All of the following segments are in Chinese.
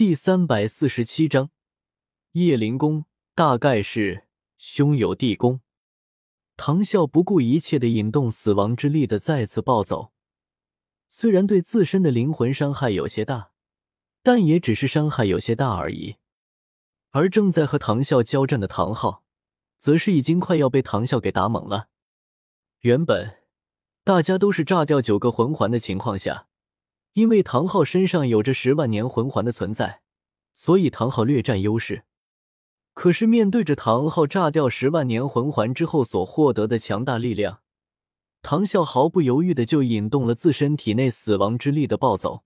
第三百四十七章，叶灵宫大概是兄友弟恭。唐啸不顾一切的引动死亡之力的再次暴走，虽然对自身的灵魂伤害有些大，但也只是伤害有些大而已。而正在和唐啸交战的唐昊，则是已经快要被唐啸给打懵了。原本大家都是炸掉九个魂环的情况下。因为唐昊身上有着十万年魂环的存在，所以唐昊略占优势。可是面对着唐昊炸掉十万年魂环之后所获得的强大力量，唐啸毫不犹豫的就引动了自身体内死亡之力的暴走。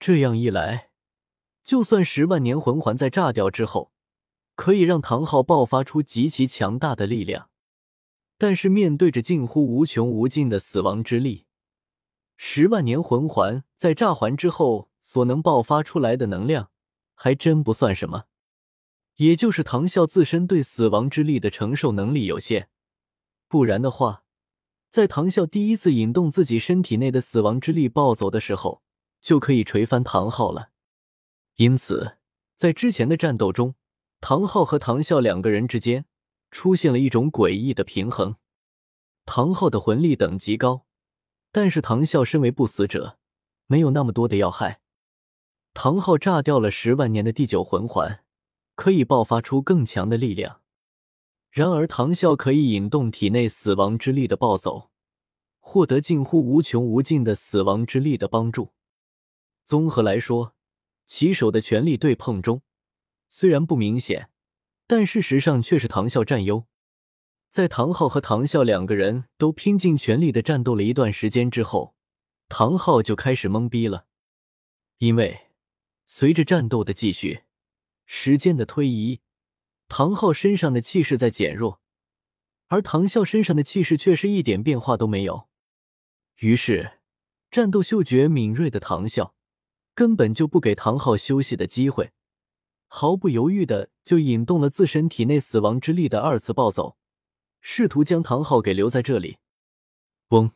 这样一来，就算十万年魂环在炸掉之后，可以让唐昊爆发出极其强大的力量，但是面对着近乎无穷无尽的死亡之力。十万年魂环在炸环之后所能爆发出来的能量，还真不算什么。也就是唐啸自身对死亡之力的承受能力有限，不然的话，在唐啸第一次引动自己身体内的死亡之力暴走的时候，就可以锤翻唐昊了。因此，在之前的战斗中，唐昊和唐啸两个人之间出现了一种诡异的平衡。唐昊的魂力等级高。但是唐啸身为不死者，没有那么多的要害。唐昊炸掉了十万年的第九魂环，可以爆发出更强的力量。然而唐啸可以引动体内死亡之力的暴走，获得近乎无穷无尽的死亡之力的帮助。综合来说，棋手的全力对碰中，虽然不明显，但事实上却是唐啸占优。在唐昊和唐啸两个人都拼尽全力的战斗了一段时间之后，唐昊就开始懵逼了。因为随着战斗的继续，时间的推移，唐昊身上的气势在减弱，而唐啸身上的气势却是一点变化都没有。于是，战斗嗅觉敏锐的唐啸根本就不给唐昊休息的机会，毫不犹豫的就引动了自身体内死亡之力的二次暴走。试图将唐昊给留在这里。嗡，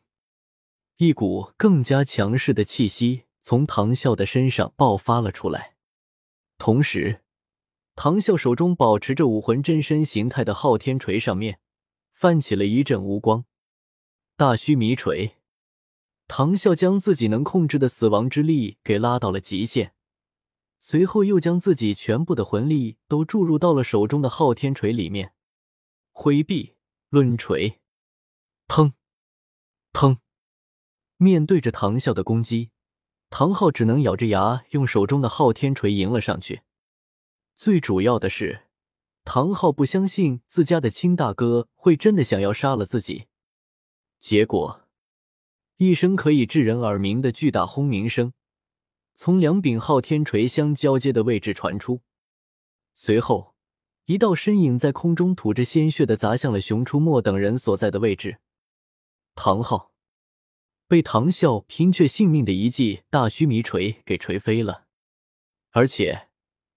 一股更加强势的气息从唐啸的身上爆发了出来。同时，唐啸手中保持着武魂真身形态的昊天锤上面泛起了一阵无光。大须弥锤，唐啸将自己能控制的死亡之力给拉到了极限，随后又将自己全部的魂力都注入到了手中的昊天锤里面，挥臂。抡锤，砰，砰！面对着唐啸的攻击，唐昊只能咬着牙用手中的昊天锤迎了上去。最主要的是，唐昊不相信自家的亲大哥会真的想要杀了自己。结果，一声可以致人耳鸣的巨大轰鸣声从两柄昊天锤相交接的位置传出，随后。一道身影在空中吐着鲜血的砸向了熊出没等人所在的位置。唐昊被唐啸拼却性命的一记大须弥锤给锤飞了，而且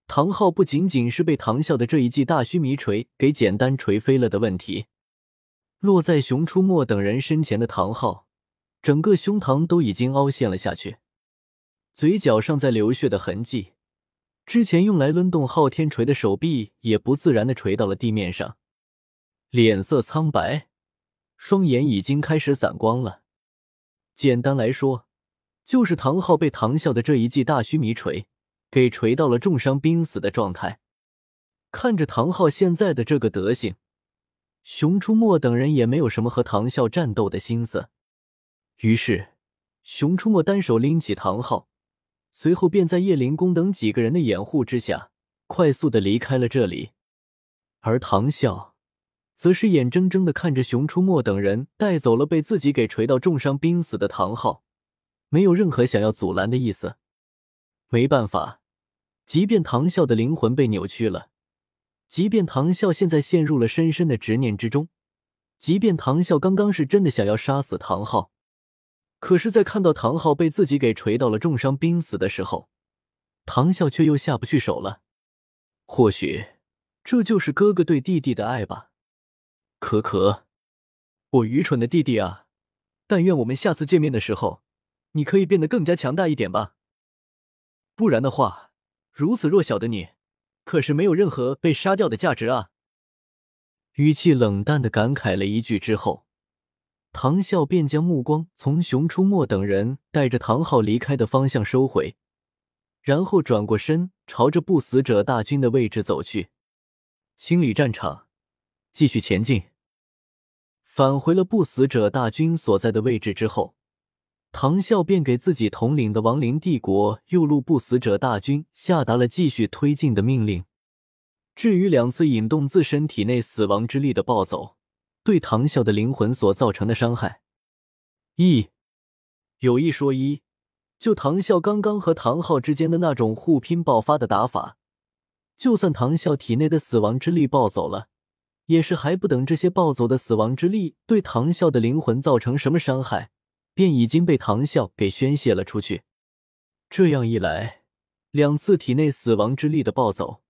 唐昊不仅仅是被唐啸的这一记大须弥锤给简单锤飞了的问题，落在熊出没等人身前的唐昊，整个胸膛都已经凹陷了下去，嘴角上在流血的痕迹。之前用来抡动昊天锤的手臂也不自然的垂到了地面上，脸色苍白，双眼已经开始散光了。简单来说，就是唐昊被唐啸的这一记大须弥锤给锤到了重伤濒死的状态。看着唐昊现在的这个德行，熊出没等人也没有什么和唐啸战斗的心思。于是，熊出没单手拎起唐昊。随后便在叶灵宫等几个人的掩护之下，快速的离开了这里。而唐啸，则是眼睁睁的看着熊出没等人带走了被自己给锤到重伤濒死的唐昊，没有任何想要阻拦的意思。没办法，即便唐啸的灵魂被扭曲了，即便唐啸现在陷入了深深的执念之中，即便唐啸刚刚是真的想要杀死唐昊。可是，在看到唐昊被自己给锤到了重伤濒死的时候，唐啸却又下不去手了。或许，这就是哥哥对弟弟的爱吧。可可，我愚蠢的弟弟啊！但愿我们下次见面的时候，你可以变得更加强大一点吧。不然的话，如此弱小的你，可是没有任何被杀掉的价值啊！语气冷淡的感慨了一句之后，唐啸便将目光从熊出没等人带着唐昊离开的方向收回，然后转过身，朝着不死者大军的位置走去，清理战场，继续前进。返回了不死者大军所在的位置之后。唐啸便给自己统领的亡灵帝国右路不死者大军下达了继续推进的命令。至于两次引动自身体内死亡之力的暴走对唐啸的灵魂所造成的伤害，一有一说一，就唐啸刚刚和唐昊之间的那种互拼爆发的打法，就算唐啸体内的死亡之力暴走了，也是还不等这些暴走的死亡之力对唐啸的灵魂造成什么伤害。便已经被唐啸给宣泄了出去。这样一来，两次体内死亡之力的暴走，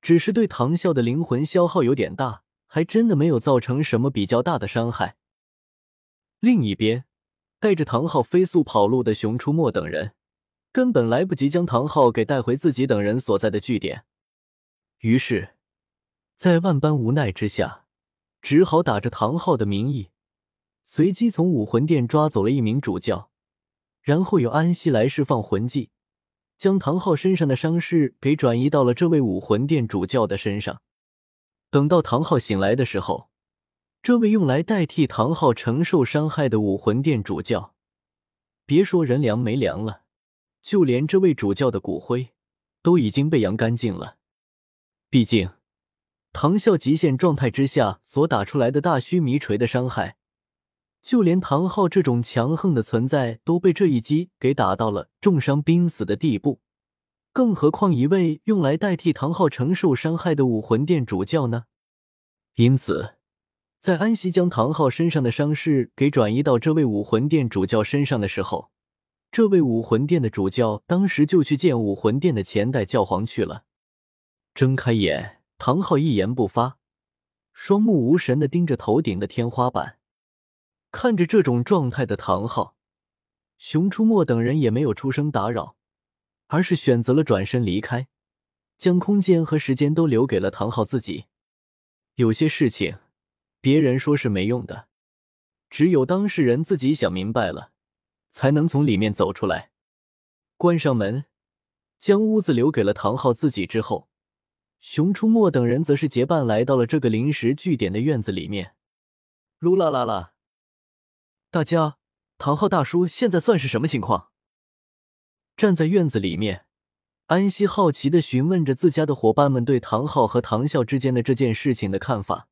只是对唐啸的灵魂消耗有点大，还真的没有造成什么比较大的伤害。另一边，带着唐昊飞速跑路的熊出没等人，根本来不及将唐昊给带回自己等人所在的据点，于是，在万般无奈之下，只好打着唐昊的名义。随机从武魂殿抓走了一名主教，然后由安息来释放魂技，将唐昊身上的伤势给转移到了这位武魂殿主教的身上。等到唐昊醒来的时候，这位用来代替唐昊承受伤害的武魂殿主教，别说人凉没凉了，就连这位主教的骨灰都已经被扬干净了。毕竟，唐啸极限状态之下所打出来的大须弥锤的伤害。就连唐昊这种强横的存在都被这一击给打到了重伤濒死的地步，更何况一位用来代替唐昊承受伤害的武魂殿主教呢？因此，在安息将唐昊身上的伤势给转移到这位武魂殿主教身上的时候，这位武魂殿的主教当时就去见武魂殿的前代教皇去了。睁开眼，唐昊一言不发，双目无神的盯着头顶的天花板。看着这种状态的唐昊、熊出没等人也没有出声打扰，而是选择了转身离开，将空间和时间都留给了唐昊自己。有些事情，别人说是没用的，只有当事人自己想明白了，才能从里面走出来。关上门，将屋子留给了唐昊自己之后，熊出没等人则是结伴来到了这个临时据点的院子里面。噜啦啦啦。大家，唐昊大叔现在算是什么情况？站在院子里面，安西好奇的询问着自家的伙伴们对唐昊和唐啸之间的这件事情的看法。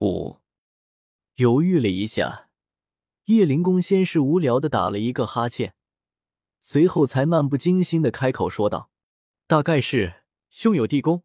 五，犹豫了一下，叶灵公先是无聊的打了一个哈欠，随后才漫不经心的开口说道：“大概是兄有弟恭。”